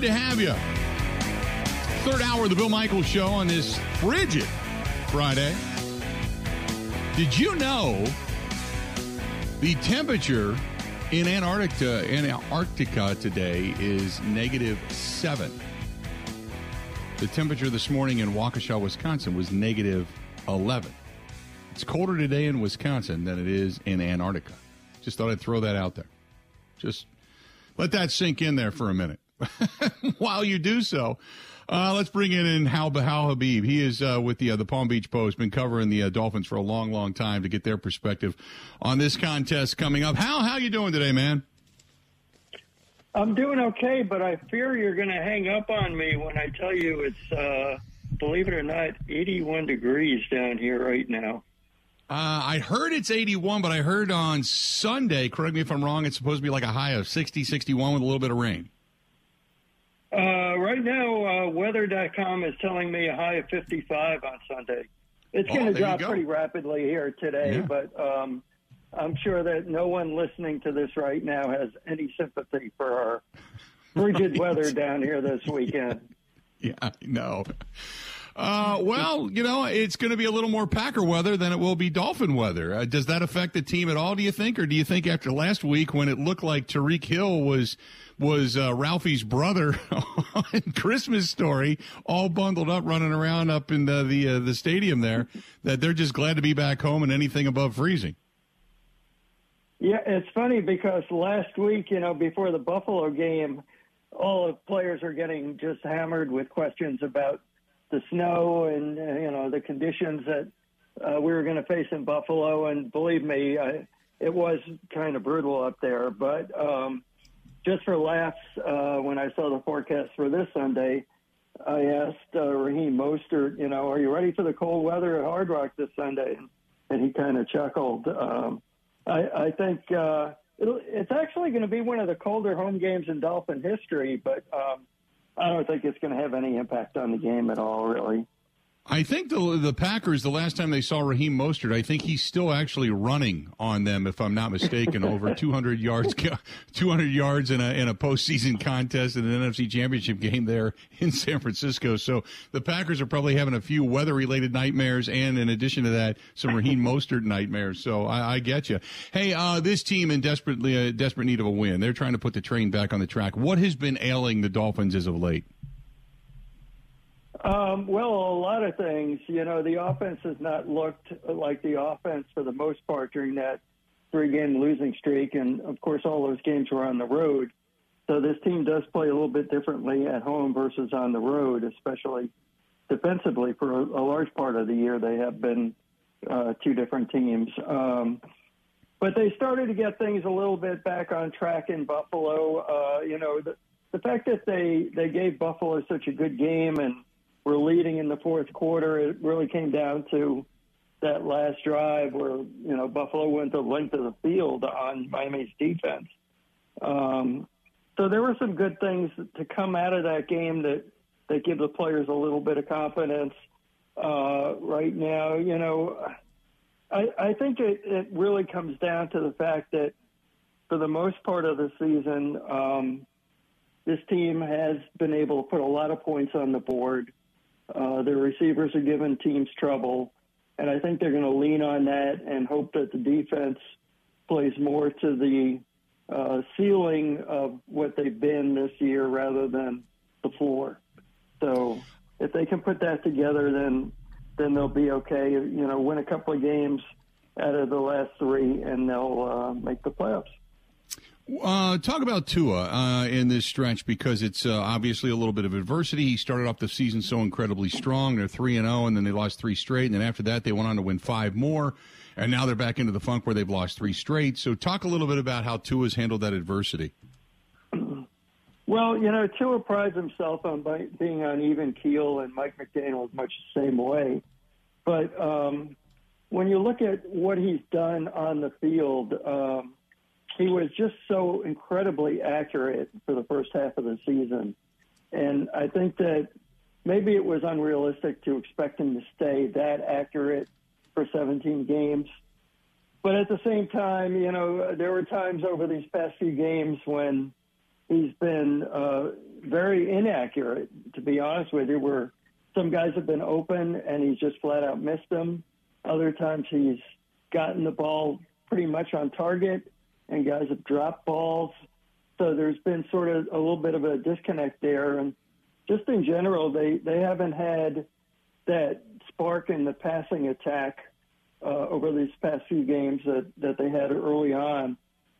Good to have you. Third hour of the Bill Michaels Show on this frigid Friday. Did you know the temperature in Antarctica, Antarctica today is negative seven? The temperature this morning in Waukesha, Wisconsin was negative 11. It's colder today in Wisconsin than it is in Antarctica. Just thought I'd throw that out there. Just let that sink in there for a minute. While you do so, uh, let's bring in, in Hal, Hal Habib. He is uh, with the uh, the Palm Beach Post, been covering the uh, Dolphins for a long, long time to get their perspective on this contest coming up. Hal, how you doing today, man? I'm doing okay, but I fear you're going to hang up on me when I tell you it's, uh, believe it or not, 81 degrees down here right now. Uh, I heard it's 81, but I heard on Sunday, correct me if I'm wrong, it's supposed to be like a high of 60, 61 with a little bit of rain. Uh, right now, uh, weather.com is telling me a high of 55 on Sunday. It's Oh, going to drop go. pretty rapidly here today, Yeah. but um, I'm sure that no one listening to this right now has any sympathy for our frigid weather down here this weekend. Yeah, I know. Uh, well, you know, it's going to be a little more Packer weather than it will be Dolphin weather. Uh, does that affect the team at all? Do you think, or do you think after last week when it looked like Tyreek Hill was was uh, Ralphie's brother on Christmas Story, all bundled up, running around up in the the, uh, the stadium there, that they're just glad to be back home and anything above freezing? Yeah, it's funny because last week, you know, before the Buffalo game, all the players are getting just hammered with questions about the snow and you know the conditions that uh, we were going to face in Buffalo. And believe me, I, it was kind of brutal up there. But um, just for laughs, uh, when I saw the forecast for this Sunday, I asked uh, Raheem Mostert, you know, are you ready for the cold weather at Hard Rock this Sunday? And, and he kind of chuckled. Um, I, I think uh, it'll, it's actually going to be one of the colder home games in Dolphin history, but um, I don't think it's going to have any impact on the game at all, really. I think the the Packers, the last time they saw Raheem Mostert, I think he's still actually running on them, if I'm not mistaken, over 200 yards, 200 yards in a in a postseason contest in an NFC Championship game there in San Francisco. So the Packers are probably having a few weather related nightmares, and in addition to that, some Raheem Mostert nightmares. So I, I get you. Hey, uh, this team in desperately uh, desperate need of a win. They're trying to put the train back on the track. What has been ailing the Dolphins as of late? Um, well, a lot of things. You know, the offense has not looked like the offense for the most part during that three-game losing streak, and of course, all those games were on the road. So this team does play a little bit differently at home versus on the road, especially defensively. For a, a large part of the year, they have been uh, two different teams. Um, but they started to get things a little bit back on track in Buffalo. Uh, you know, the, the fact that they they gave Buffalo such a good game and were leading in the fourth quarter, it really came down to that last drive where you know Buffalo went the length of the field on Miami's defense. Um, so there were some good things to come out of that game that that give the players a little bit of confidence. Uh, right now, you know, I, I think it, it really comes down to the fact that for the most part of the season, um, this team has been able to put a lot of points on the board. Uh, their receivers are giving teams trouble, and I think they're going to lean on that and hope that the defense plays more to the uh, ceiling of what they've been this year rather than the floor. So if they can put that together, then then they'll be okay. You know, win a couple of games out of the last three, and they'll uh, make the playoffs. Uh, talk about Tua uh, in this stretch because it's uh, obviously a little bit of adversity. He started off the season so incredibly strong. They're three and zero, and then they lost three straight. And then after that, they went on to win five more, and now they're back into the funk where they've lost three straight. So, talk a little bit about how Tua's handled that adversity. Well, you know, Tua prides himself on being on even keel, and Mike McDaniel is much the same way. But um, when you look at what he's done on the field, um, he was just so incredibly accurate for the first half of the season. And I think that maybe it was unrealistic to expect him to stay that accurate for 17 games. But at the same time, you know, there were times over these past few games when he's been, uh, very inaccurate, to be honest with you. Where some guys have been open and he's just flat out missed them. Other times he's gotten the ball pretty much on target, and guys have dropped balls. So there's been sort of a little bit of a disconnect there, and just in general, they they haven't had that spark in the passing attack uh, over these past few games that that they had early on.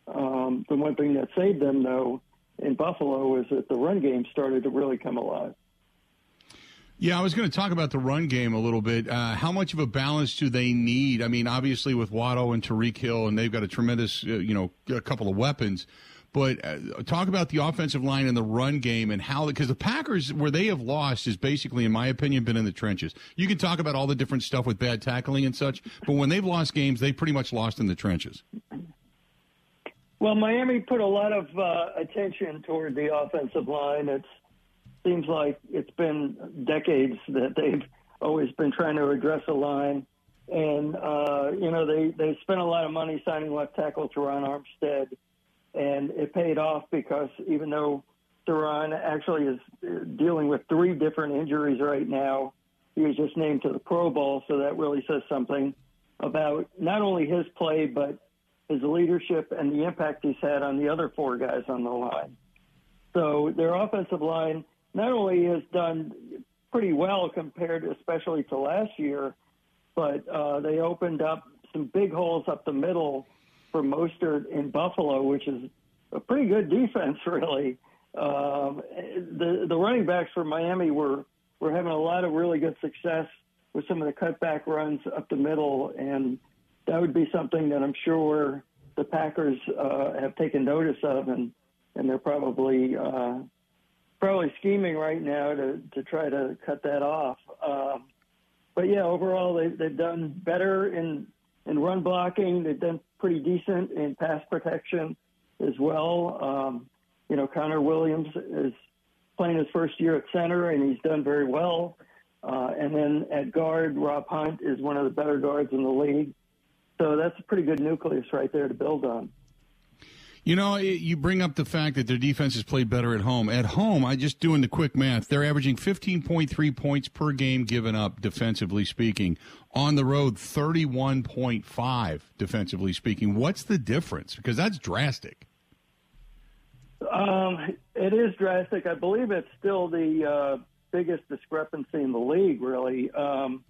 Um, the one thing that saved them, though, in Buffalo was that the run game started to really come alive. Yeah, I was going to talk about the run game a little bit. Uh, how much of a balance do they need? I mean, obviously with Waddle and Tyreek Hill, and they've got a tremendous, uh, you know, a couple of weapons. But uh, talk about the offensive line and the run game and how, because the Packers, where they have lost, is basically, in my opinion, been in the trenches. You can talk about all the different stuff with bad tackling and such, but when they've lost games, they pretty much lost in the trenches. Well, Miami put a lot of uh, attention toward the offensive line. It seems like it's been decades that they've always been trying to address a line. And, uh, you know, they, they spent a lot of money signing left tackle Terron Armstead, and it paid off because even though Terron actually is dealing with three different injuries right now, he was just named to the Pro Bowl, so that really says something about not only his play, but his leadership and the impact he's had on the other four guys on the line. So their offensive line not only has done pretty well compared, especially to last year, but uh, they opened up some big holes up the middle for Mostert in Buffalo, which is a pretty good defense, really. Um, the the running backs for Miami were were having a lot of really good success with some of the cutback runs up the middle, and that would be something that I'm sure the Packers uh, have taken notice of, and and they're probably uh, probably scheming right now to to try to cut that off. Um, but yeah, overall they they've done better in in run blocking. They've done pretty decent in pass protection as well. Um, you know, Connor Williams is playing his first year at center, and he's done very well. Uh, and then at guard, Rob Hunt is one of the better guards in the league. So that's a pretty good nucleus right there to build on. You know, you bring up the fact that their defense has played better at home. At home, I just doing the quick math, they're averaging 15.3 points per game given up, defensively speaking. On the road, 31.5, defensively speaking. What's the difference? Because that's drastic. Um, it is drastic. I believe it's still the uh, biggest discrepancy in the league, really. Um,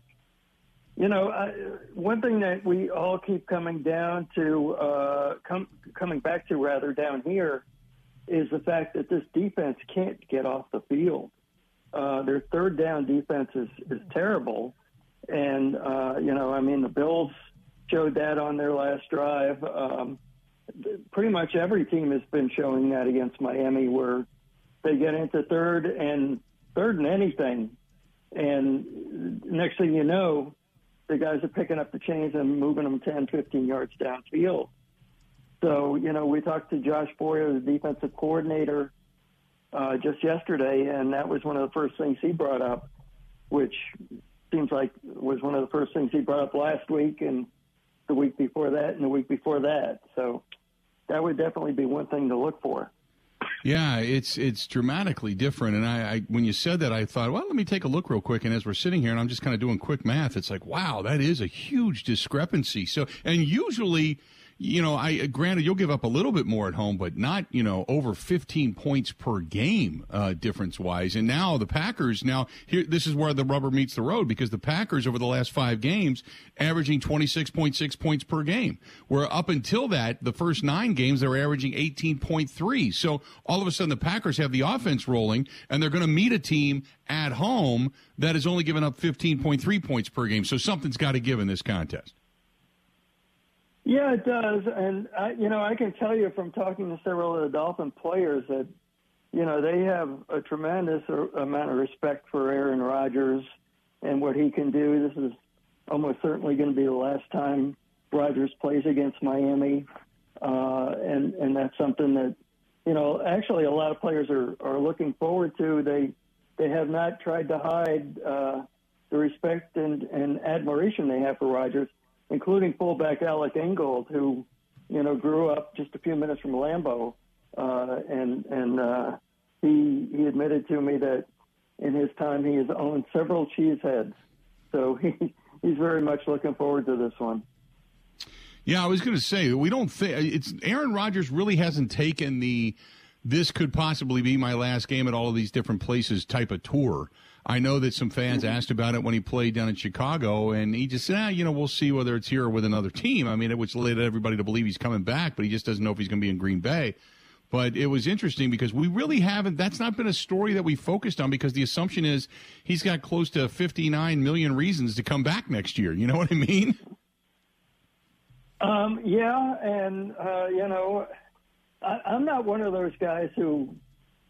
you know, I, one thing that we all keep coming down to, uh, com- coming back to rather down here, is the fact that this defense can't get off the field. Uh, their third down defense is, is terrible. And, uh, you know, I mean, the Bills showed that on their last drive. Um, pretty much every team has been showing that against Miami, where they get into third and third and anything. And next thing you know, the guys are picking up the chains and moving them 10, 15 yards downfield. So, you know, we talked to Josh Boyer, the defensive coordinator, uh, just yesterday, and that was one of the first things he brought up, which seems like was one of the first things he brought up last week and the week before that and the week before that. So that would definitely be one thing to look for. Yeah, it's it's dramatically different. And I, I, when you said that, I thought, well, let me take a look real quick. And as we're sitting here, and I'm just kind of doing quick math, it's like, wow, that is a huge discrepancy. So, and usually you know, I granted you'll give up a little bit more at home, but not you know over 15 points per game uh, difference wise. And now the Packers now here this is where the rubber meets the road because the Packers over the last five games averaging 26.6 points per game. Where up until that, the first nine games they were averaging 18.3. So all of a sudden the Packers have the offense rolling, and they're going to meet a team at home that has only given up 15.3 points per game. So something's got to give in this contest. Yeah, it does, and I, you know, I can tell you from talking to several of the Dolphin players that, you know, they have a tremendous amount of respect for Aaron Rodgers and what he can do. This is almost certainly going to be the last time Rodgers plays against Miami, uh, and and that's something that, you know, actually a lot of players are are looking forward to. They they have not tried to hide uh, the respect and and admiration they have for Rodgers including fullback Alec Ingold, who, you know, grew up just a few minutes from Lambeau, uh, and and uh, he he admitted to me that in his time he has owned several cheese heads, so he he's very much looking forward to this one. Yeah, I was going to say we don't think it's Aaron Rodgers really hasn't taken the this could possibly be my last game at all of these different places type of tour. I know that some fans mm-hmm. asked about it when he played down in Chicago, and he just said, ah, you know, we'll see whether it's here or with another team. I mean, it which led everybody to believe he's coming back, but he just doesn't know if he's going to be in Green Bay. But it was interesting because we really haven't, that's not been a story that we focused on because the assumption is he's got close to 59 million reasons to come back next year. You know what I mean? Um, yeah, and, uh, you know, I, I'm not one of those guys who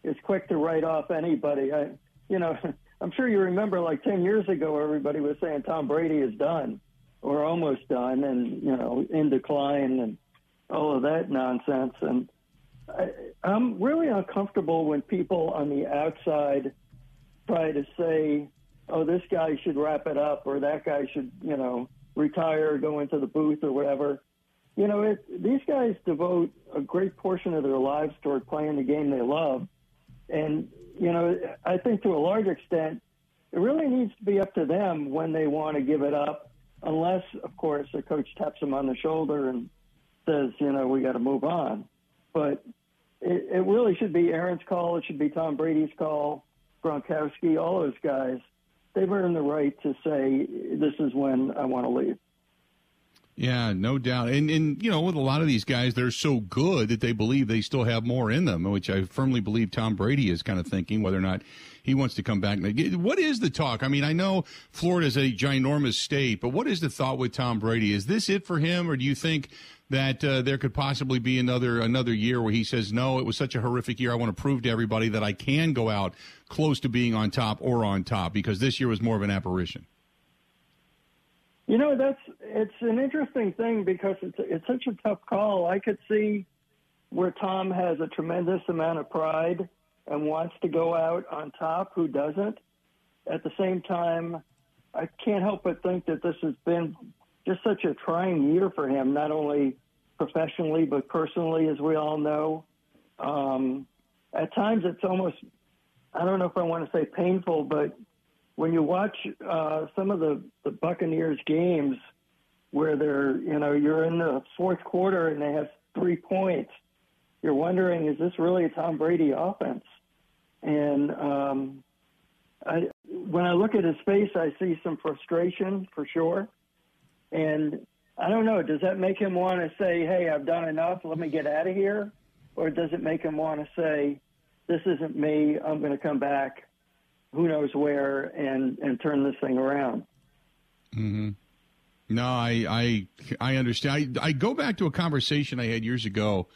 is quick to write off anybody. I, you know, I'm sure you remember like 10 years ago, everybody was saying Tom Brady is done or almost done and, you know, in decline and all of that nonsense. And I, I'm really uncomfortable when people on the outside try to say, oh, this guy should wrap it up or that guy should, you know, retire, or go into the booth or whatever. You know, it, these guys devote a great portion of their lives toward playing the game they love. And you know, I think to a large extent, it really needs to be up to them when they want to give it up, unless, of course, the coach taps them on the shoulder and says, you know, we got to move on. But it, it really should be Aaron's call. It should be Tom Brady's call, Gronkowski, all those guys. They've earned the right to say, this is when I want to leave. Yeah, no doubt. And and you know, with a lot of these guys, they're so good that they believe they still have more in them, which I firmly believe Tom Brady is kind of thinking whether or not he wants to come back. What is the talk? I mean, I know Florida is a ginormous state, but what is the thought with Tom Brady? Is this it for him, or do you think that uh, there could possibly be another another year where he says, "No, it was such a horrific year. I want to prove to everybody that I can go out close to being on top or on top because this year was more of an apparition." You know, that's it's an interesting thing because it's it's such a tough call. I could see where Tom has a tremendous amount of pride and wants to go out on top. Who doesn't? At the same time, I can't help but think that this has been just such a trying year for him, not only professionally but personally, as we all know. Um, at times, it's almost I don't know if I want to say painful, but when you watch uh, some of the, the Buccaneers games where they're, you know, you're in the fourth quarter and they have three points, you're wondering, is this really a Tom Brady offense? And um, I, when I look at his face, I see some frustration for sure. And I don't know, does that make him want to say, hey, I've done enough, let me get out of here? Or does it make him want to say, this isn't me, I'm going to come back who knows where and and turn this thing around. Mm-hmm. No, I I I understand. I, I go back to a conversation I had years ago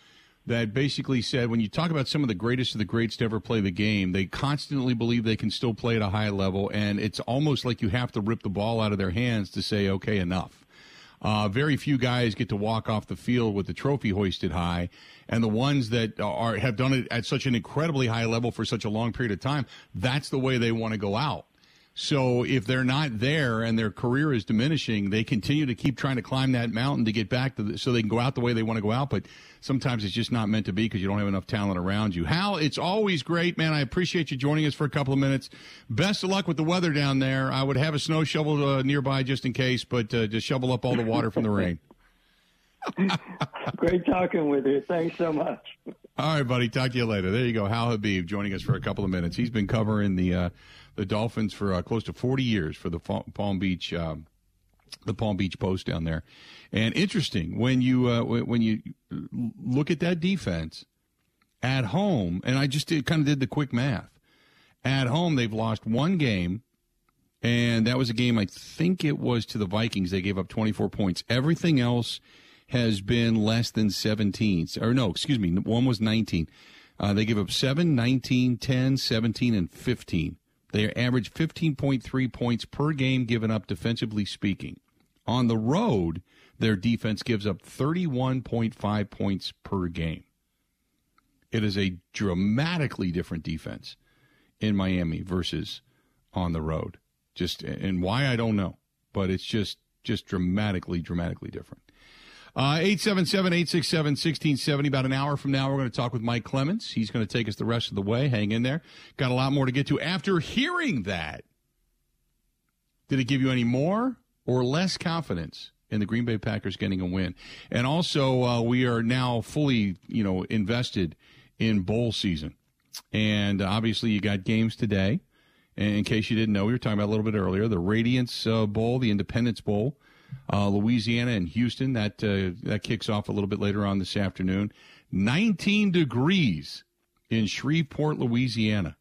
that basically said when you talk about some of the greatest of the greats to ever play the game, they constantly believe they can still play at a high level, and it's almost like you have to rip the ball out of their hands to say, okay, enough. Uh, very few guys get to walk off the field with the trophy hoisted high, and the ones that are have done it at such an incredibly high level for such a long period of time, that's the way they want to go out. So if they're not there and their career is diminishing, they continue to keep trying to climb that mountain to get back to the, so they can go out the way they want to go out. But sometimes it's just not meant to be because you don't have enough talent around you. Hal, it's always great, man. I appreciate you joining us for a couple of minutes. Best of luck with the weather down there. I would have a snow shovel uh, nearby just in case, but uh, just shovel up all the water from the rain. Great talking with you. Thanks so much. All right, buddy. Talk to you later. There you go. Hal Habib joining us for a couple of minutes. He's been covering the uh, the Dolphins for uh, close to 40 years for the Palm Beach um, the Palm Beach Post down there. And interesting when you uh, when you look at that defense at home, and I just did, kind of did the quick math. At home, they've lost one game, and that was a game I think it was to the Vikings. They gave up 24 points. Everything else has been less than 17. Or no, excuse me, one was 19. Uh, they give up 7, 19, 10, 17, and 15. They average 15.3 points per game given up defensively speaking. On the road, their defense gives up 31.5 points per game. It is a dramatically different defense in Miami versus on the road. Just and why I don't know, but it's just just dramatically dramatically different. Uh, 877 867 1670. About an hour from now, we're going to talk with Mike Clemens. He's going to take us the rest of the way. Hang in there. Got a lot more to get to. After hearing that, did it give you any more or less confidence in the Green Bay Packers getting a win? And also, uh, we are now fully, you know, invested in bowl season. And obviously, you got games today. And in case you didn't know, we were talking about a little bit earlier the Radiance uh, Bowl, the Independence Bowl, uh, Louisiana and Houston. That uh, that kicks off a little bit later on this afternoon. 19 degrees in Shreveport, Louisiana.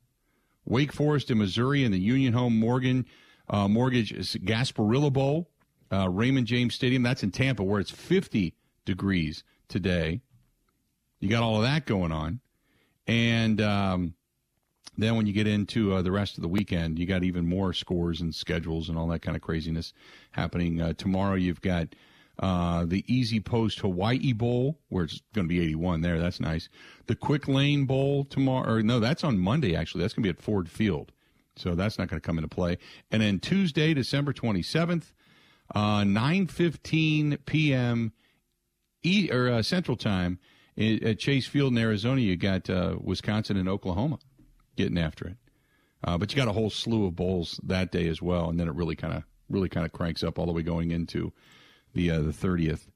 Wake Forest in Missouri and the Union Home Morgan uh, Mortgage Gasparilla Bowl, uh, Raymond James Stadium. That's in Tampa, where it's 50 degrees today. You got all of that going on, and um, then when you get into uh, the rest of the weekend, you got even more scores and schedules and all that kind of craziness happening. Uh, tomorrow, you've got uh, the EasyPost Hawaii Bowl, where it's going to be 81 there. That's nice. The Quick Lane Bowl tomorrow, or no, that's on Monday, actually. That's going to be at Ford Field. So that's not going to come into play. And then Tuesday, December 27th, uh, 9.15 p.m. E- or uh, Central Time at Chase Field in Arizona, you got uh, Wisconsin and Oklahoma getting after it. Uh, but you got a whole slew of bowls that day as well, and then it really kind of really kind of cranks up all the way going into the uh, the thirtieth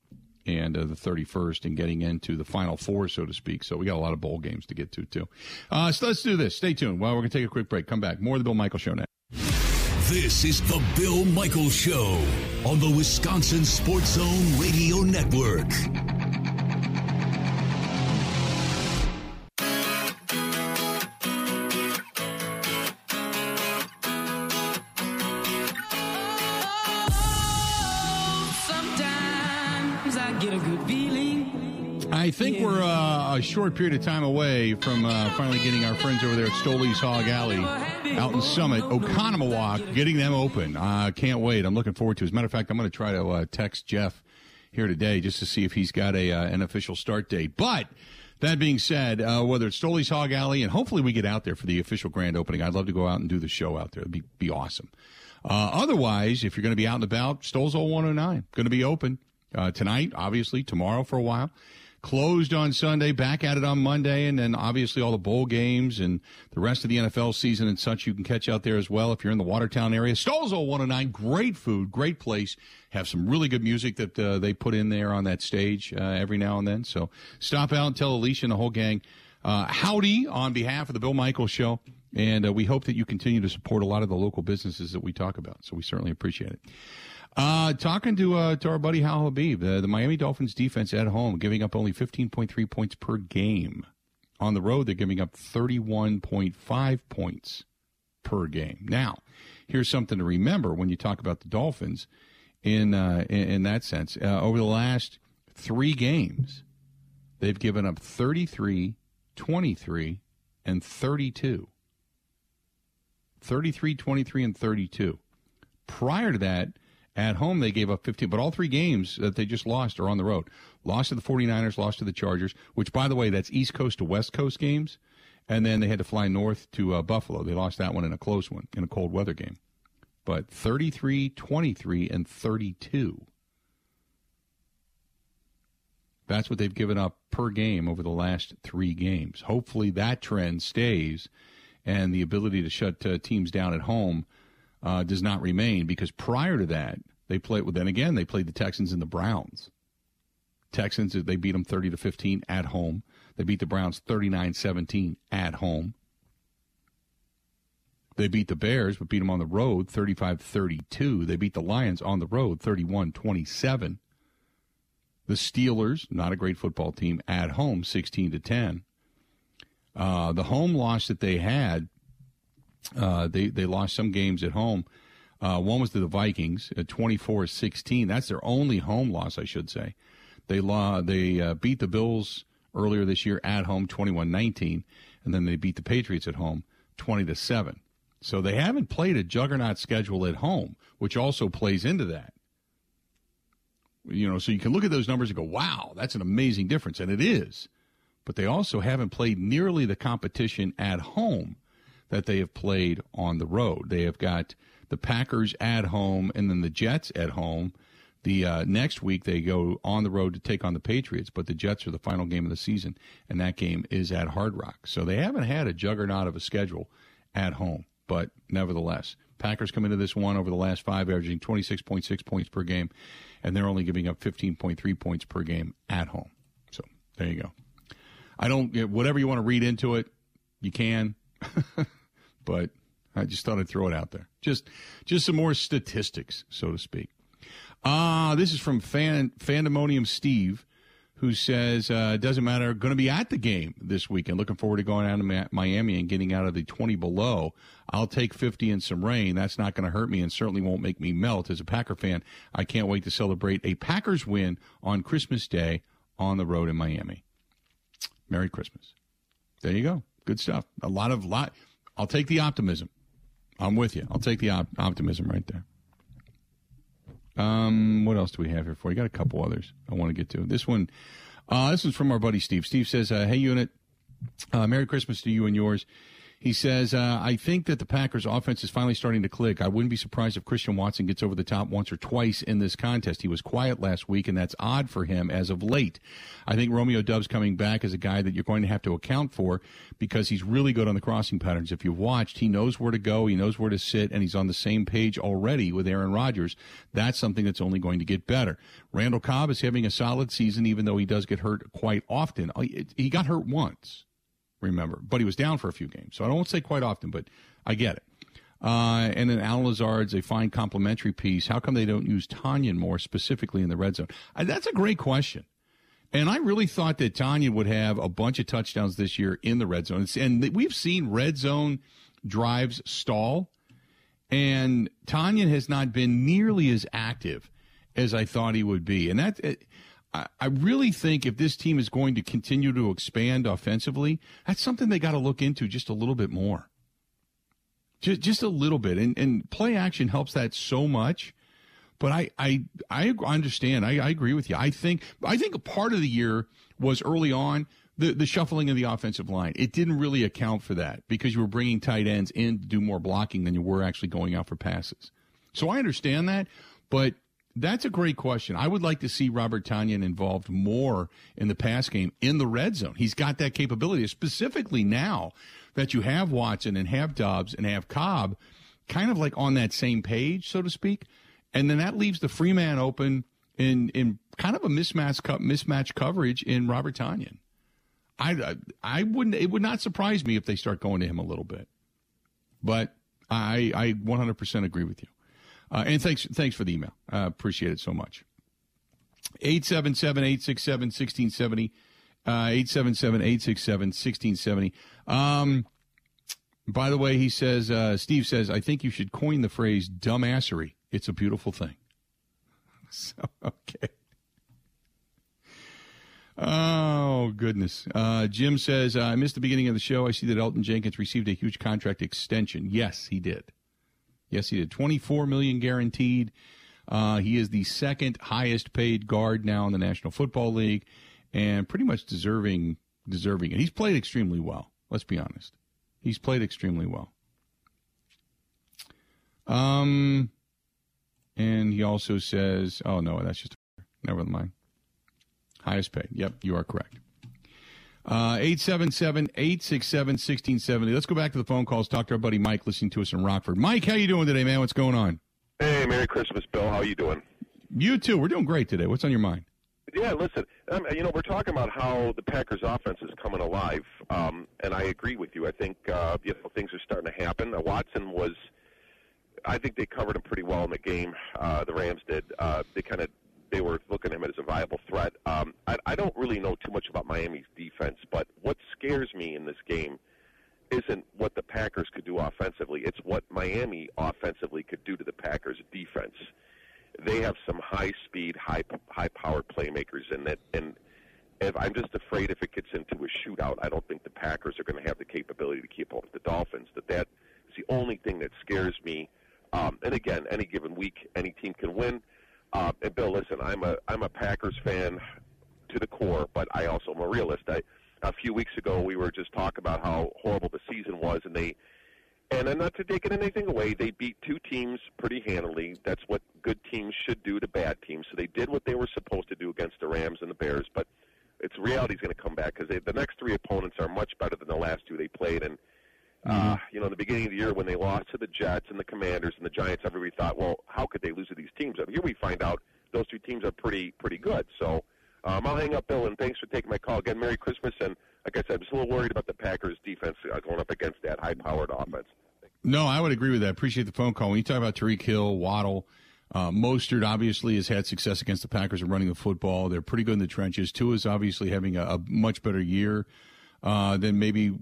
and uh, the thirty first, and getting into the final four, so to speak. So we got a lot of bowl games to get to too. Uh, so let's do this. Stay tuned. Well, we're gonna take a quick break. Come back. More of the Bill Michael Show now. This is the Bill Michael Show on the Wisconsin Sports Zone Radio Network. I think we're uh, a short period of time away from uh, finally getting our friends over there at Stoley's Hog Alley out in Summit, Oconomowoc, getting them open. I uh, can't wait. I'm looking forward to it. As a matter of fact, I'm going to try to uh, text Jeff here today just to see if he's got a uh, an official start date. But that being said, uh, whether it's Stoley's Hog Alley, and hopefully we get out there for the official grand opening, I'd love to go out and do the show out there. It'd be, be awesome. otherwise, if you're going to be out and about, Stoles 109, going to be open tonight, obviously, tomorrow for a while closed on Sunday, back at it on Monday, and then obviously all the bowl games and the rest of the NFL season and such you can catch out there as well if you're in the Watertown area. Stolzo 109, great food, great place. Have some really good music that uh, they put in there on that stage uh, every now and then. So stop out and tell Alicia and the whole gang uh, howdy on behalf of the Bill Michaels Show. And uh, we hope that you continue to support a lot of the local businesses that we talk about. So we certainly appreciate it. Uh, talking to uh, to our buddy Hal Habib, the, Miami Dolphins defense at home giving up only 15.3 points per game. On the road, they're giving up 31.5 points per game. Now, here's something to remember when you talk about the Dolphins in uh, in, in, that sense. Uh, over the last three games, they've given up 33, 23, and 32. 33, 23, and 32. Prior to that, at home, they gave up 15, but all three games that they just lost are on the road. Lost to the 49ers, lost to the Chargers, which, by the way, that's East Coast to West Coast games. And then they had to fly north to uh, Buffalo. They lost that one in a close one, in a cold weather game. But 33, 23, and 32. That's what they've given up per game over the last three games. Hopefully that trend stays and the ability to shut uh, teams down at home uh, does not remain because prior to that, they played. Well, then again, they played the Texans and the Browns. Texans, they beat them 30 to 15 at home. They beat the Browns 39 17 at home. They beat the Bears, but beat them on the road 35 32. They beat the Lions on the road 31 27. The Steelers, not a great football team, at home 16 to 10. Uh, the home loss that they had uh, they they lost some games at home. Uh, one was to the Vikings at 24-16. That's their only home loss, I should say. They law they uh, beat the Bills earlier this year at home 21-19 and then they beat the Patriots at home 20 to 7. So they haven't played a juggernaut schedule at home, which also plays into that. You know, so you can look at those numbers and go, "Wow, that's an amazing difference." And it is. But they also haven't played nearly the competition at home that they have played on the road. They have got the Packers at home and then the Jets at home. The uh, next week they go on the road to take on the Patriots, but the Jets are the final game of the season, and that game is at Hard Rock. So they haven't had a juggernaut of a schedule at home, but nevertheless, Packers come into this one over the last five, averaging 26.6 points per game, and they're only giving up 15.3 points per game at home. So there you go. I don't whatever you want to read into it, you can, but I just thought I'd throw it out there. Just just some more statistics, so to speak. Uh, this is from Fan Fandemonium Steve, who says uh, it doesn't matter. Going to be at the game this weekend. Looking forward to going out to Miami and getting out of the 20 below. I'll take 50 and some rain. That's not going to hurt me and certainly won't make me melt. As a Packer fan, I can't wait to celebrate a Packers win on Christmas Day on the road in Miami. Merry Christmas. There you go. Good stuff. A lot of lot. I'll take the optimism. I'm with you. I'll take the op- optimism right there. Um, what else do we have here for you? Got a couple others I want to get to. This one, uh, this one's from our buddy Steve. Steve says, uh, "Hey, unit, uh, Merry Christmas to you and yours." He says, uh, I think that the Packers offense is finally starting to click. I wouldn't be surprised if Christian Watson gets over the top once or twice in this contest. He was quiet last week, and that's odd for him as of late. I think Romeo Doubs coming back is a guy that you're going to have to account for because he's really good on the crossing patterns. If you've watched, he knows where to go, he knows where to sit, and he's on the same page already with Aaron Rodgers. That's something that's only going to get better. Randall Cobb is having a solid season, even though he does get hurt quite often. He got hurt once remember. But he was down for a few games. So I don't say quite often, but I get it. Uh, and then Allen Lazard's a fine complimentary piece. How come they don't use Tonyan more specifically in the red zone? That's a great question. And I really thought that Tonyan would have a bunch of touchdowns this year in the red zone. And we've seen red zone drives stall. And Tonyan has not been nearly as active as I thought he would be. And that, I really think if this team is going to continue to expand offensively, that's something they got to look into just a little bit more. Just, just a little bit. And, and play action helps that so much. But I, I, I understand. I, I agree with you. I think, I think a part of the year was early on the, the shuffling of the offensive line. It didn't really account for that because you were bringing tight ends in to do more blocking than you were actually going out for passes. So I understand that, but that's a great question. I would like to see Robert Tonyan involved more in the pass game in the red zone. He's got that capability, specifically now that you have Watson and have Doubs and have Cobb kind of like on that same page, so to speak. And then that leaves the free man open in, in kind of a mismatch, mismatch coverage in Robert Tonyan. I, I wouldn't, it would not surprise me if they start going to him a little bit. But I, I 100% agree with you. Uh, and thanks, thanks for the email. Uh, appreciate it so much. 877 867 1670. Uh, 877 867 1670. Um, by the way, he says, uh, Steve says, I think you should coin the phrase dumbassery. It's a beautiful thing. So, okay. Oh, goodness. Uh, Jim says, I missed the beginning of the show. I see that Elgton Jenkins received a huge contract extension. Yes, he did. Yes, he did. 24 million guaranteed. Uh, he is the second highest paid guard now in the National Football League, and pretty much deserving deserving it. He's played extremely well. Let's be honest. He's played extremely well. Um, and he also says, "Oh no, that's just never mind." Highest paid. Yep, you are correct. Uh, 877 867 1670. Let's go back to the phone calls. Talk to our buddy Mike listening to us in Rockford. Mike, how you doing today, man? What's going on? Hey, Merry Christmas, Bill. How you doing? You too. We're doing great today. What's on your mind? Yeah, listen, um, you know, we're talking about how the Packers' offense is coming alive, um, and I agree with you. I think uh, you know things are starting to happen. Uh, Watson was, I think they covered him pretty well in the game. Uh, the Rams did. Uh, they kind of they were looking at him as a viable threat. Um, I, I don't really know too much about Miami's defense, but what scares me in this game isn't what the Packers could do offensively. It's what Miami offensively could do to the Packers defense. They have some high speed, high high power playmakers in it, and if I'm just afraid if it gets into a shootout, I don't think the Packers are going to have the capability to keep up with the Dolphins. That that is the only thing that scares me. Um, and again, any given week, any team can win. Uh, and Bill, listen, I'm a I'm a Packers fan to the core, but I also am a realist. I, a few weeks ago, we were just talking about how horrible the season was, and they and I'm not to take anything away. They beat two teams pretty handily. That's what good teams should do to bad teams. So they did what they were supposed to do against the Rams and the Bears, but it's reality's going to come back because the next three opponents are much better than the last two they played. And uh, mm-hmm. you know, in the beginning of the year when they lost to the Jets and the Commanders and the Giants, everybody thought, well, how could they lose to these teams? And here we find out those two teams are pretty pretty good. So um, I'll hang up, Bill, and thanks for taking my call again. Merry Christmas, and like I said, I'm just a little worried about the Packers' defense uh, going up against that high-powered offense. No, I would agree with that. Appreciate the phone call. When you talk about Tyreek Hill, Waddle, uh, Mostert obviously has had success against the Packers in running the football. They're pretty good in the trenches. Tua is obviously having a, a much better year uh, than maybe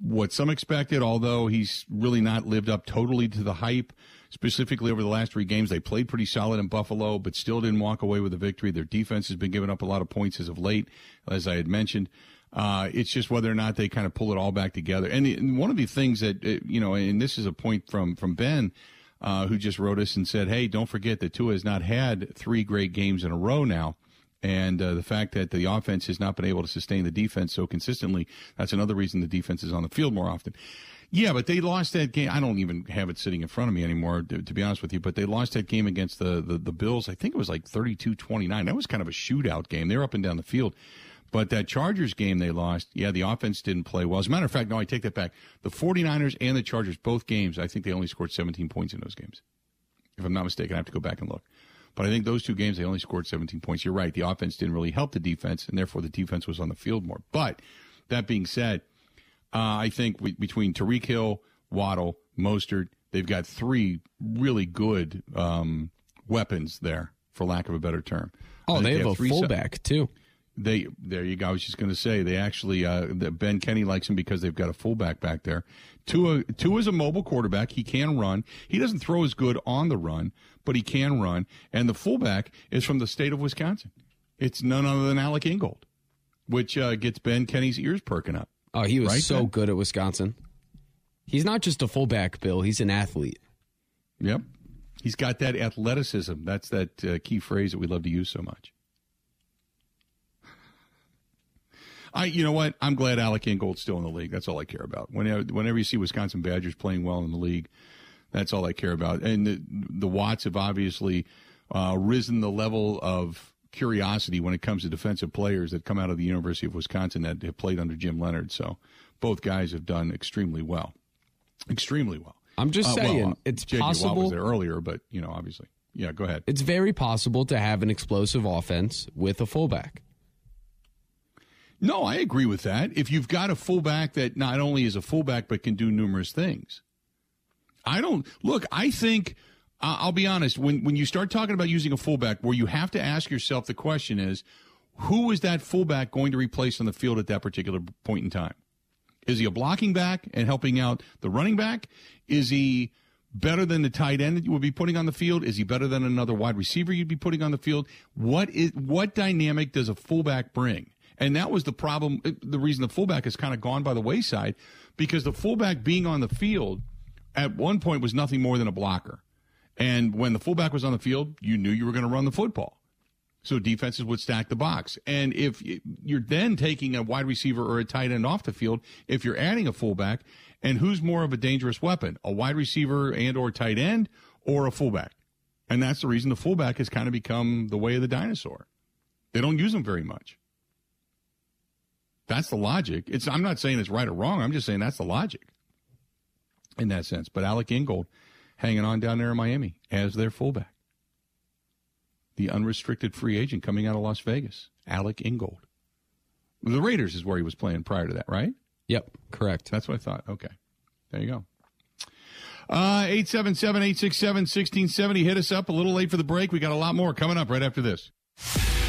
what some expected, although he's really not lived up totally to the hype. Specifically over the last three games, they played pretty solid in Buffalo, but still didn't walk away with a victory. Their defense has been giving up a lot of points as of late, as I had mentioned. Uh, it's just whether or not they kind of pull it all back together. And, and one of the things that, uh, you know, and this is a point from, from Ben, uh, who just wrote us and said, hey, don't forget that Tua has not had three great games in a row now. And uh, the fact that the offense has not been able to sustain the defense so consistently, that's another reason the defense is on the field more often. Yeah, but they lost that game. I don't even have it sitting in front of me anymore, to, to be honest with you. But they lost that game against the, the, the Bills. I think it was like 32 29. That was kind of a shootout game. They were up and down the field. But that Chargers game they lost, yeah, the offense didn't play well. As a matter of fact, no, I take that back. The 49ers and the Chargers, both games, I think they only scored 17 points in those games. If I'm not mistaken, I have to go back and look. But I think those two games, they only scored 17 points. You're right. The offense didn't really help the defense, and therefore the defense was on the field more. But that being said, uh, I think we, between Tyreek Hill, Waddle, Mostert, they've got three really good um, weapons there, for lack of a better term. Oh, they, they, have, have a fullback, se- too. They there you go. I was just going to say they actually uh, Ben Kenny likes him because they've got a fullback back there. Tua Tua is a mobile quarterback. He can run. He doesn't throw as good on the run, but he can run. And the fullback is from the state of Wisconsin. It's none other than Alec Ingold, which uh, gets Ben Kenny's ears perking up. Oh, he was right, so ben? good at Wisconsin. He's not just a fullback, Bill. He's an athlete. Yep, he's got that athleticism. That's that uh, key phrase that we love to use so much. I, you know what? I'm glad Alec Ingold's still in the league. That's all I care about. Whenever, whenever you see Wisconsin Badgers playing well in the league, that's all I care about. And the, the Watts have obviously uh, risen the level of curiosity when it comes to defensive players that come out of the University of Wisconsin that have played under Jim Leonhard. So both guys have done extremely well, extremely well. I'm just uh, saying well, uh, it's J. possible. Watt was there earlier, but you know, obviously, yeah. Go ahead. It's very possible to have an explosive offense with a fullback. No, I agree with that. If you've got a fullback that not only is a fullback but can do numerous things, I don't look. I think uh, I'll be honest. When when you start talking about using a fullback, where you have to ask yourself the question is, who is that fullback going to replace on the field at that particular point in time? Is he a blocking back and helping out the running back? Is he better than the tight end that you would be putting on the field? Is he better than another wide receiver you'd be putting on the field? What is what dynamic does a fullback bring? And that was the problem, uh, the reason the fullback has kind of gone by the wayside because the fullback being on the field at one point was nothing more than a blocker. And when the fullback was on the field, you knew you were going to run the football. So defenses would stack the box. And if you're then taking a wide receiver or a tight end off the field, if you're adding a fullback, and who's more of a dangerous weapon, a wide receiver and or tight end or a fullback? And that's the reason the fullback has kind of become the way of the dinosaur. They don't use them very much. That's the logic. It's I'm not saying it's right or wrong. I'm just saying that's the logic in that sense. But Alec Ingold hanging on down there in Miami as their fullback. The unrestricted free agent coming out of Las Vegas, Alec Ingold. The Raiders is where he was playing prior to that, right? Yep, correct. That's what I thought. Okay. There you go. Uh, 877 867 1670. Hit us up a little late for the break. We got a lot more coming up right after this.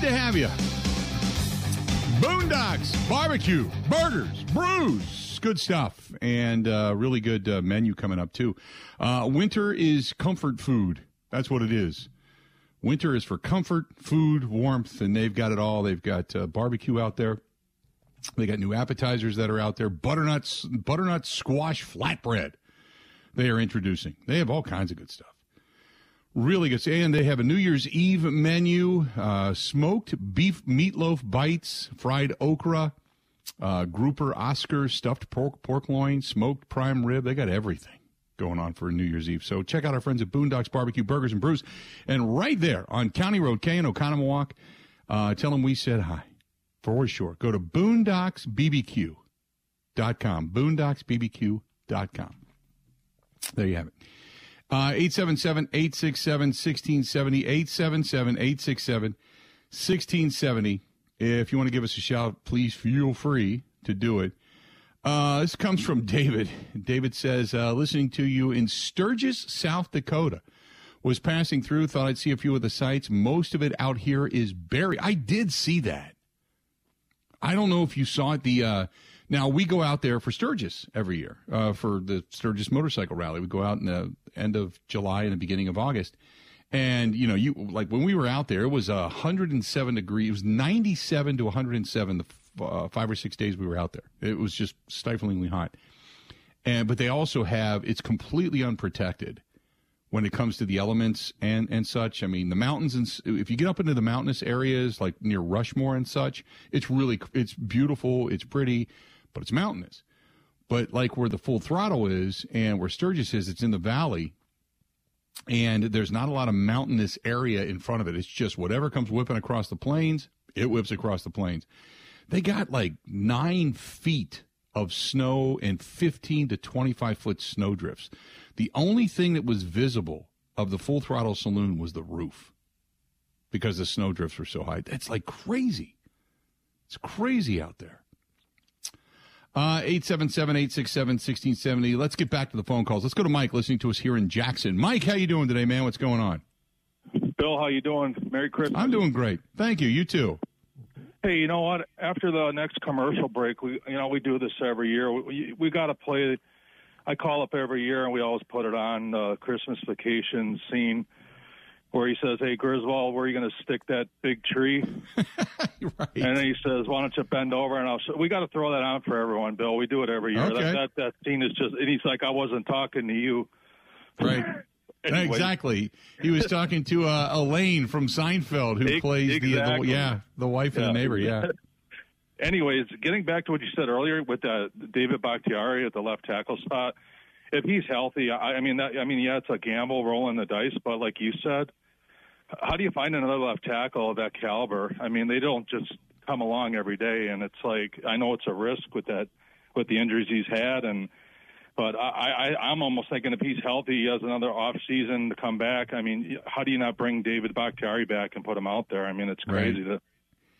Have you. Boondocks, barbecue, burgers, brews, good stuff, and uh, really good uh, menu coming up too. Uh, winter is comfort food. That's what it is. Winter is for comfort, food, warmth, and they've got it all. They've got uh, barbecue out there. They got new appetizers that are out there. Butternut butternut squash flatbread. They are introducing. They have all kinds of good stuff. Really good. And they have a New Year's Eve menu: uh, smoked beef meatloaf bites, fried okra, uh, grouper Oscar stuffed pork pork loin, smoked prime rib. They got everything going on for New Year's Eve. So check out our friends at Boondocks Barbecue Burgers and Brews, and right there on County Road K in Oconomowoc, uh, tell them we said hi for sure. Go to boondocksbbq.com. Boondocksbbq.com. There you have it. Uh, 877 867 1670. 877 867 1670. If you want to give us a shout, please feel free to do it. Uh, this comes from David. David says, uh, listening to you in Sturgis, South Dakota. Was passing through, thought I'd see a few of the sites. Most of it out here is buried. I did see that. I don't know if you saw it. The uh, now we go out there for Sturgis every year uh, for the Sturgis Motorcycle Rally. We go out in the end of July and the beginning of August, and you know, you like when we were out there, it was uh, 107 degrees. It was 97 to 107 the uh, five or six days we were out there. It was just stiflingly hot. And but they also have it's completely unprotected when it comes to the elements and and such. I mean, the mountains and if you get up into the mountainous areas like near Rushmore and such, it's really it's beautiful, it's pretty, but it's mountainous. But like where the full throttle is and where Sturgis is, it's in the valley. And there's not a lot of mountainous area in front of it. It's just whatever comes whipping across the plains, it whips across the plains. They got like nine feet of snow and 15 to 25 foot snow drifts. The only thing that was visible of the full throttle saloon was the roof because the snow drifts were so high. That's like crazy. It's crazy out there. Uh, 877-867-1670. Let's get back to the phone calls. Let's go to Mike listening to us here in Jackson. Mike, how you doing today, man? What's going on? Bill, how you doing? Merry Christmas. I'm doing great. Thank you. You too. Hey, you know what? After the next commercial break, we you know we do this every year. We we got to play. I call up every year, and we always put it on the Christmas vacation scene where he says, "Hey Griswold, where are you going to stick that big tree?" right. And then he says, "Why don't you bend over?" And I'll. We got to throw that on for everyone, Bill. We do it every year. Okay. That, that that scene is just. And he's like, "I wasn't talking to you." Right. Anyway. Exactly. He was talking to uh, Elaine from Seinfeld, who plays the, the yeah the wife of the neighbor. Yeah. Anyways, getting back to what you said earlier with uh, David Bakhtiari at the left tackle spot, if he's healthy, I, I mean, that, I mean, yeah, it's a gamble, rolling the dice. But like you said, how do you find another left tackle of that caliber? I mean, they don't just come along every day, and it's like I know it's a risk with that, with the injuries he's had, and but I, I, I'm almost thinking if he's healthy, he has another off season to come back. I mean, how do you not bring David Bakhtiari back and put him out there? I mean, it's Right. crazy to.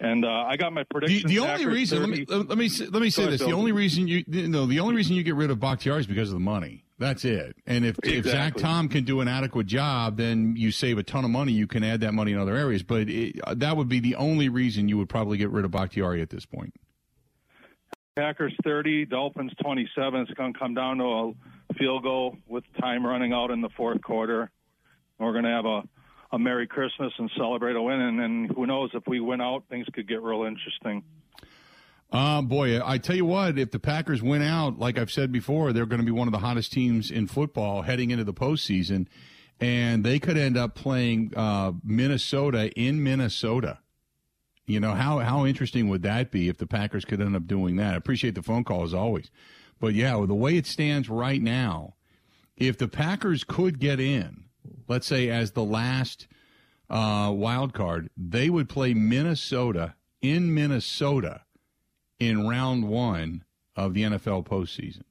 And uh, I got my prediction. the only reason let me let me say- let me say Go ahead, this: the only reason you you know the only reason you get rid of Bakhtiari is because of the money. That's it. And if if Zach Tom can do an adequate job, then you save a ton of money. You can add that money in other areas. But it, uh, that would be the only reason you would probably get rid of Bakhtiari at this point. Packers 30, Dolphins 27. It's going to come down to a field goal with time running out in the fourth quarter. We're going to have a, a Merry Christmas and celebrate a win. And then who knows if we win out, things could get real interesting. Uh, boy, I tell you what, if the Packers win out, like I've said before, they're going to be one of the hottest teams in football heading into the postseason. And they could end up playing uh, Minnesota in Minnesota. You know, how, how interesting would that be if the Packers could end up doing that? I appreciate the phone call as always. But yeah, with the way it stands right now, if the Packers could get in, let's say as the last uh, wild card, they would play Minnesota in Minnesota in round one of the NFL postseason.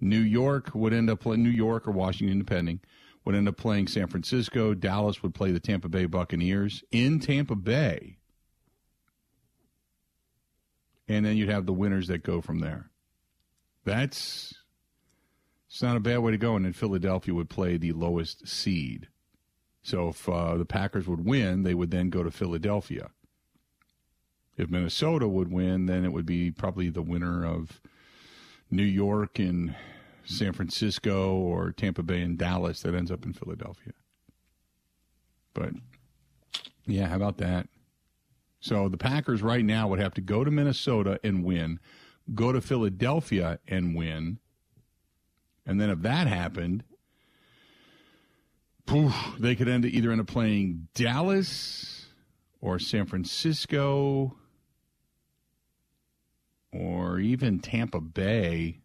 New York would end up playing New York or Washington, depending, would end up playing San Francisco. Dallas would play the Tampa Bay Buccaneers in Tampa Bay. And then you'd have the winners that go from there. That's it's not a bad way to go. And then Philadelphia would play the lowest seed. So if uh, the Packers would win, they would then go to Philadelphia. If Minnesota would win, then it would be probably the winner of New York and San Francisco or Tampa Bay and Dallas that ends up in Philadelphia. But Yeah, how about that? So the Packers right now would have to go to Minnesota and win, go to Philadelphia and win. And then if that happened, poof, they could end either end up playing Dallas or San Francisco or even Tampa Bay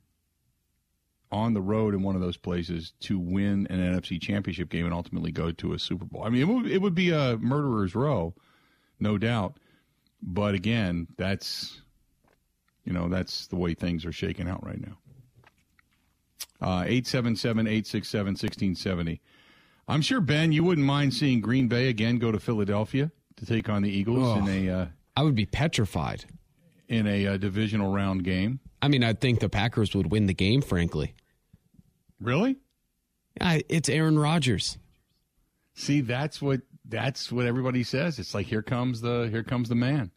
on the road in one of those places to win an NFC championship game and ultimately go to a Super Bowl. I mean, it would, it would be a murderer's row, no doubt. But again, that's you know that's the way things are shaking out right now. Uh, eight seven seven eight six seven sixteen seventy. I'm sure Ben, you wouldn't mind seeing Green Bay again go to Philadelphia to take on the Eagles Oh. in a uh, I would be petrified. In a uh, divisional round game. I mean, I think the Packers would win the game, frankly. Really? I, it's Aaron Rodgers. See, that's what that's what everybody says. It's like here comes the here comes the man.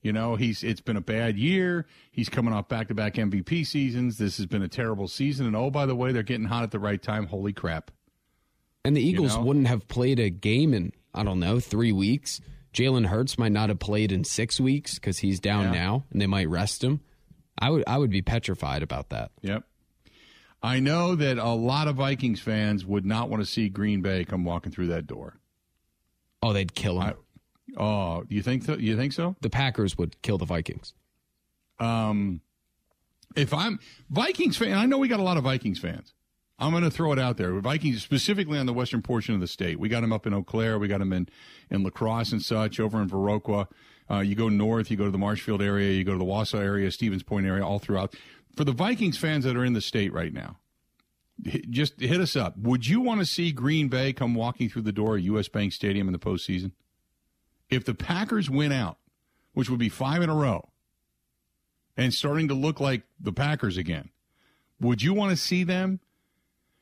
You know, he's it's been a bad year. He's coming off back to back MVP seasons. This has been a terrible season. And oh, by the way, they're getting hot at the right time. Holy crap! And the Eagles know? wouldn't have played a game in, I don't know, three weeks. Jalen Hurts might not have played in six weeks because he's down Yeah. now and they might rest him. I would I would be petrified about that. Yep. I know that a lot of Vikings fans would not want to see Green Bay come walking through that door. Oh, they'd kill him. I- Oh, you think so? You think so? the Packers would kill the Vikings. Um, if I'm Vikings fan, I know we got a lot of Vikings fans. I'm going to throw it out there. Vikings, specifically on the western portion of the state. We got them up in Eau Claire. We got them in, in La Crosse and such, over in Viroqua. Uh, you go north, you go to the Marshfield area, you go to the Wausau area, Stevens Point area, all throughout. For the Vikings fans that are in the state right now, just hit us up. Would you want to see Green Bay come walking through the door at U.S. Bank Stadium in the postseason? If the Packers win out, which would be five in a row, and starting to look like the Packers again. Would you want to see them?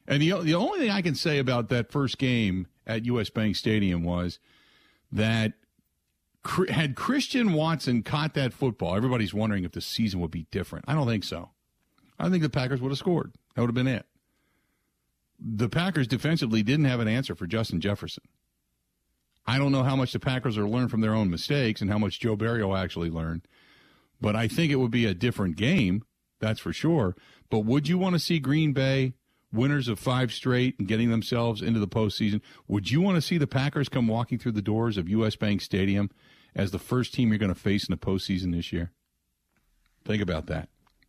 And the the only thing I can say about that first game at US Bank Stadium was that had Christian Watson caught that football, everybody's wondering if the season would be different. I don't think so. I think the Packers would have scored. That would have been it. The Packers defensively didn't have an answer for Justin Jefferson. I don't know how much the Packers are learned from their own mistakes and how much Joe Barry will actually learn but I think it would be a different game, that's for sure. But would you want to see Green Bay winners of five straight and getting themselves into the postseason? Would you want to see the Packers come walking through the doors of U.S. Bank Stadium as the first team you're going to face in the postseason this year? Think about that.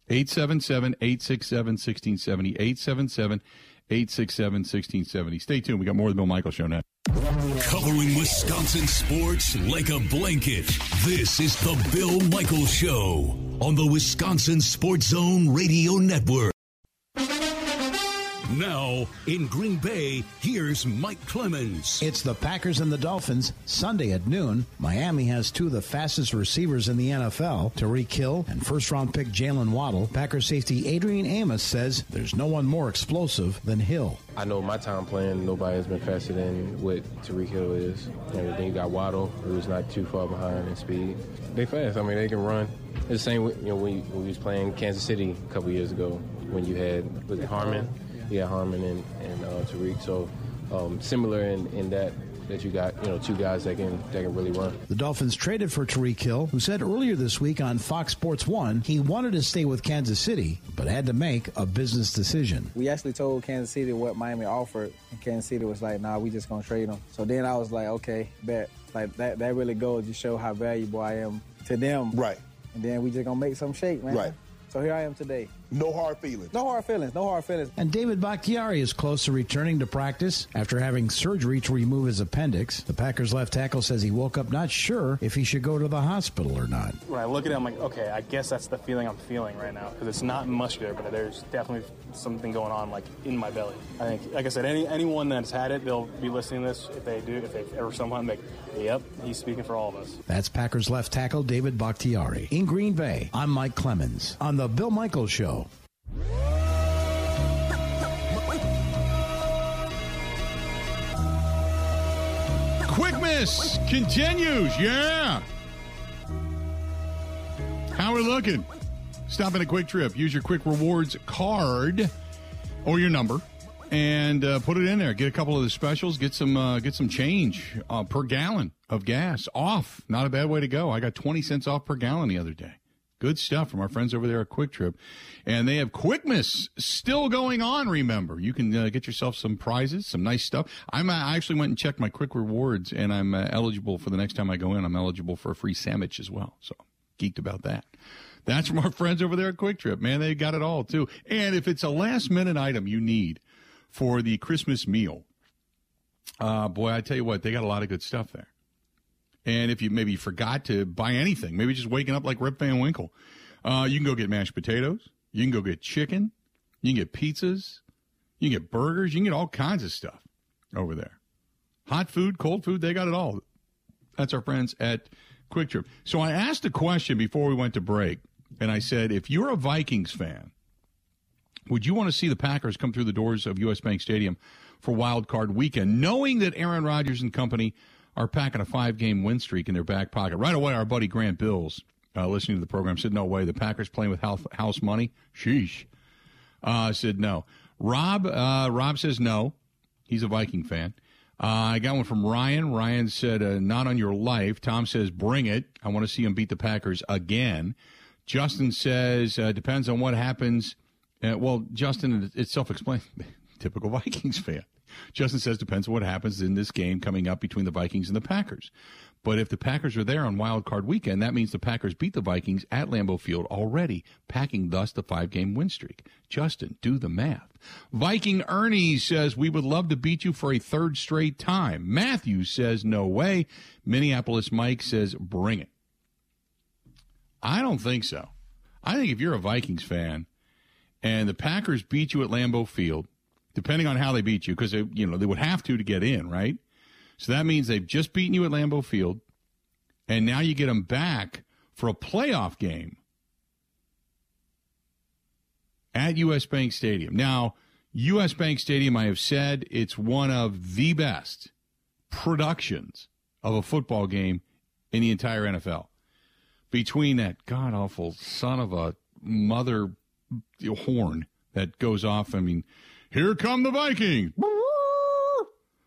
877 867 1670. 877 867 1670. Stay tuned. We got more of the Bill Michael Show next. Covering Wisconsin sports like a blanket. This is the Bill Michael Show on the Wisconsin Sports Zone Radio Network. Now, in Green Bay, here's Mike Clemens. It's the Packers and the Dolphins Sunday at noon. Miami has two of the fastest receivers in the NFL, Tyreek Hill and first round pick Jaylen Waddle. Packers safety Adrian Amos says there's no one more explosive than Hill. I know my time playing, nobody has been faster than what Tyreek Hill is. And then you got Waddle, who's not too far behind in speed. They fast. I mean, they can run. It's the same with, you know, when, you, when we was playing Kansas City a couple years ago when you had, was it Hardman? Yeah, Hardman and, and uh, Tyreek. So um, similar in, in that that you got, you know, two guys that can that can really run. The Dolphins traded for Tyreek Hill, who said earlier this week on Fox Sports 1 he wanted to stay with Kansas City, but had to make a business decision. We actually told Kansas City what Miami offered, and Kansas City was like, "Nah, we just gonna trade him." So then I was like, "Okay, bet." Like that, that really goes to show how valuable I am to them. Right. And then we just gonna make some shape, man. Right. So here I am today. No hard feelings. No hard feelings. No hard feelings. And David Bakhtiari is close to returning to practice after having surgery to remove his appendix. The Packers left tackle says he woke up not sure if he should go to the hospital or not. When I look at it, I'm like, okay, I guess that's the feeling I'm feeling right now because it's not muscular, but there's definitely something going on like in my belly. I think, like I said, any anyone that's had it, they'll be listening to this. If they do, if they ever someone like, yep, he's speaking for all of us. That's Packers left tackle David Bakhtiari. In Green Bay, I'm Mike Clemens on The Bill Michaels Show. Quick Miss continues. Yeah. How are we looking? Stop at a Kwik Trip. Use your Kwik Rewards card or your number and uh, put it in there. Get a couple of the specials. Get some uh, get some change uh, per gallon of gas off. Not a bad way to go. I got twenty cents off per gallon the other day. Good stuff from our friends over there at Kwik Trip, and they have Quickmas still going on. Remember, you can uh, get yourself some prizes, some nice stuff. I'm uh, I actually went and checked my Kwik Rewards, and I'm uh, eligible for the next time I go in. I'm eligible for a free sandwich as well. So geeked about that. That's from our friends over there at Kwik Trip. Man, they got it all too. And if it's a last minute item you need for the Christmas meal, uh, boy, I tell you what, they got a lot of good stuff there. And if you maybe forgot to buy anything, maybe just waking up like Rip Van Winkle, uh, you can go get mashed potatoes. You can go get chicken. You can get pizzas. You can get burgers. You can get all kinds of stuff over there. Hot food, cold food, they got it all. That's our friends at Kwik Trip. So I asked a question before we went to break, and I said, if you're a Vikings fan, would you want to see the Packers come through the doors of U.S. Bank Stadium for Wild Card Weekend, knowing that Aaron Rodgers and company are packing a five-game win streak in their back pocket? Right away, our buddy Grant Bills, uh, listening to the program, said, "No way, the Packers playing with house, money." Sheesh. Uh, said no. Rob, uh, Rob says no. He's a Viking fan. Uh, I got one from Ryan. Ryan said, uh, "Not on your life." Tom says, "Bring it. I want to see him beat the Packers again." Justin says, uh, "Depends on what happens." Uh, well, Justin, it's self-explained. Typical Vikings fan. Justin says, "Depends on what happens in this game coming up between the Vikings and the Packers." But if the Packers are there on Wild Card Weekend, that means the Packers beat the Vikings at Lambeau Field already, packing thus the five-game win streak. Justin, do the math. Viking Ernie says we would love to beat you for a third straight time. Matthew says no way. Minneapolis Mike says bring it. I don't think so. I think if you're a Vikings fan and the Packers beat you at Lambeau Field, depending on how they beat you, because you know they would have to to get in, right? So that means they've just beaten you at Lambeau Field, and now you get them back for a playoff game at U.S. Bank Stadium. Now, U.S. Bank Stadium, I have said, it's one of the best productions of a football game in the entire NFL. Between that god awful son of a mother horn that goes off, I mean, here come the Vikings.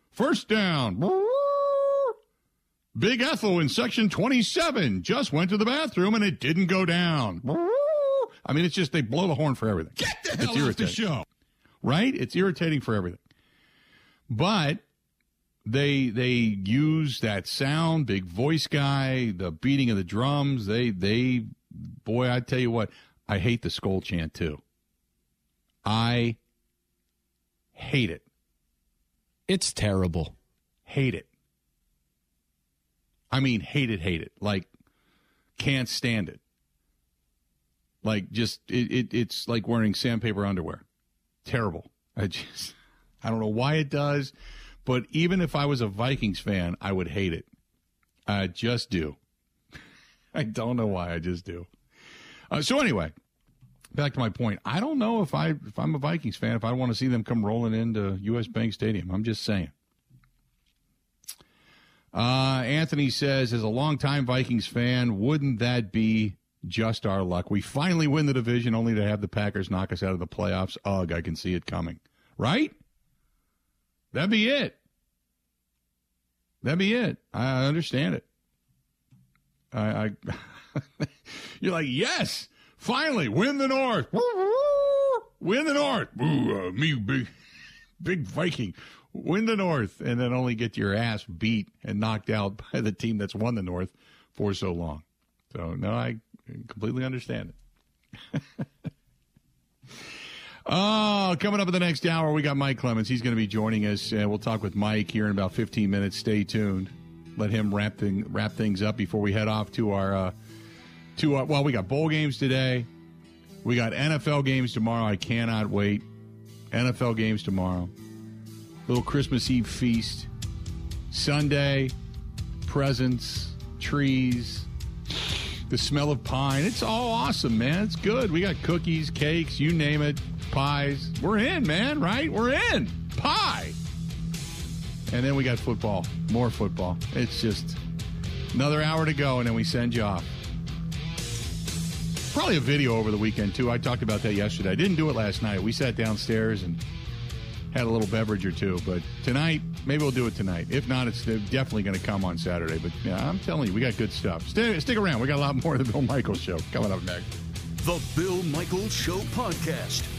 First down. Big Ethel in section 27 just went to the bathroom and it didn't go down. I mean, it's just they blow the horn for everything. Get the it's hell off the show. Right? It's irritating for everything. But they they use that sound, big voice guy, the beating of the drums. They they boy, I tell you what, I hate the skull chant too. I hate it. It's terrible. Hate it. I mean, hate it, hate it. Like, can't stand it. Like, just it, it it's like wearing sandpaper underwear. Terrible. I just I don't know why it does, but even if I was a Vikings fan, I would hate it. I just do. I don't know why. I just do. Uh, so anyway, back to my point. I don't know if I if I'm a Vikings fan if I want to see them come rolling into U.S. Bank Stadium. I'm just saying. Uh, Anthony says, as a longtime Vikings fan, wouldn't that be just our luck? We finally win the division only to have the Packers knock us out of the playoffs. Ugh, I can see it coming. Right? That'd be it. That'd be it. I understand it. I, I you're like, yes, finally win the North. Win the North. Ooh, uh, me, big, big Viking. Win the North, and then only get your ass beat and knocked out by the team that's won the North for so long. So no, I completely understand it. Oh, coming up in the next hour, we got Mike Clemens. He's going to be joining us. Uh, we'll talk with Mike here in about 15 minutes. Stay tuned. Let him wrap thing, wrap things up before we head off to our uh, to our, well, we got bowl games today. We got NFL games tomorrow. I cannot wait. NFL games tomorrow. Little Christmas Eve feast. Sunday, presents, trees, the smell of pine. It's all awesome, man. It's good. We got cookies, cakes, you name it, pies. We're in, man, right? We're in. Pie. And then we got football, more football. It's just another hour to go, and then we send you off. Probably a video over the weekend, too. I talked about that yesterday. I didn't do it last night. We sat downstairs and had a little beverage or two. But tonight, maybe we'll do it tonight. If not, it's definitely going to come on Saturday. But yeah, I'm telling you, we got good stuff. Stay, stick around. We got a lot more of the Bill Michaels Show coming up next. The Bill Michaels Show podcast.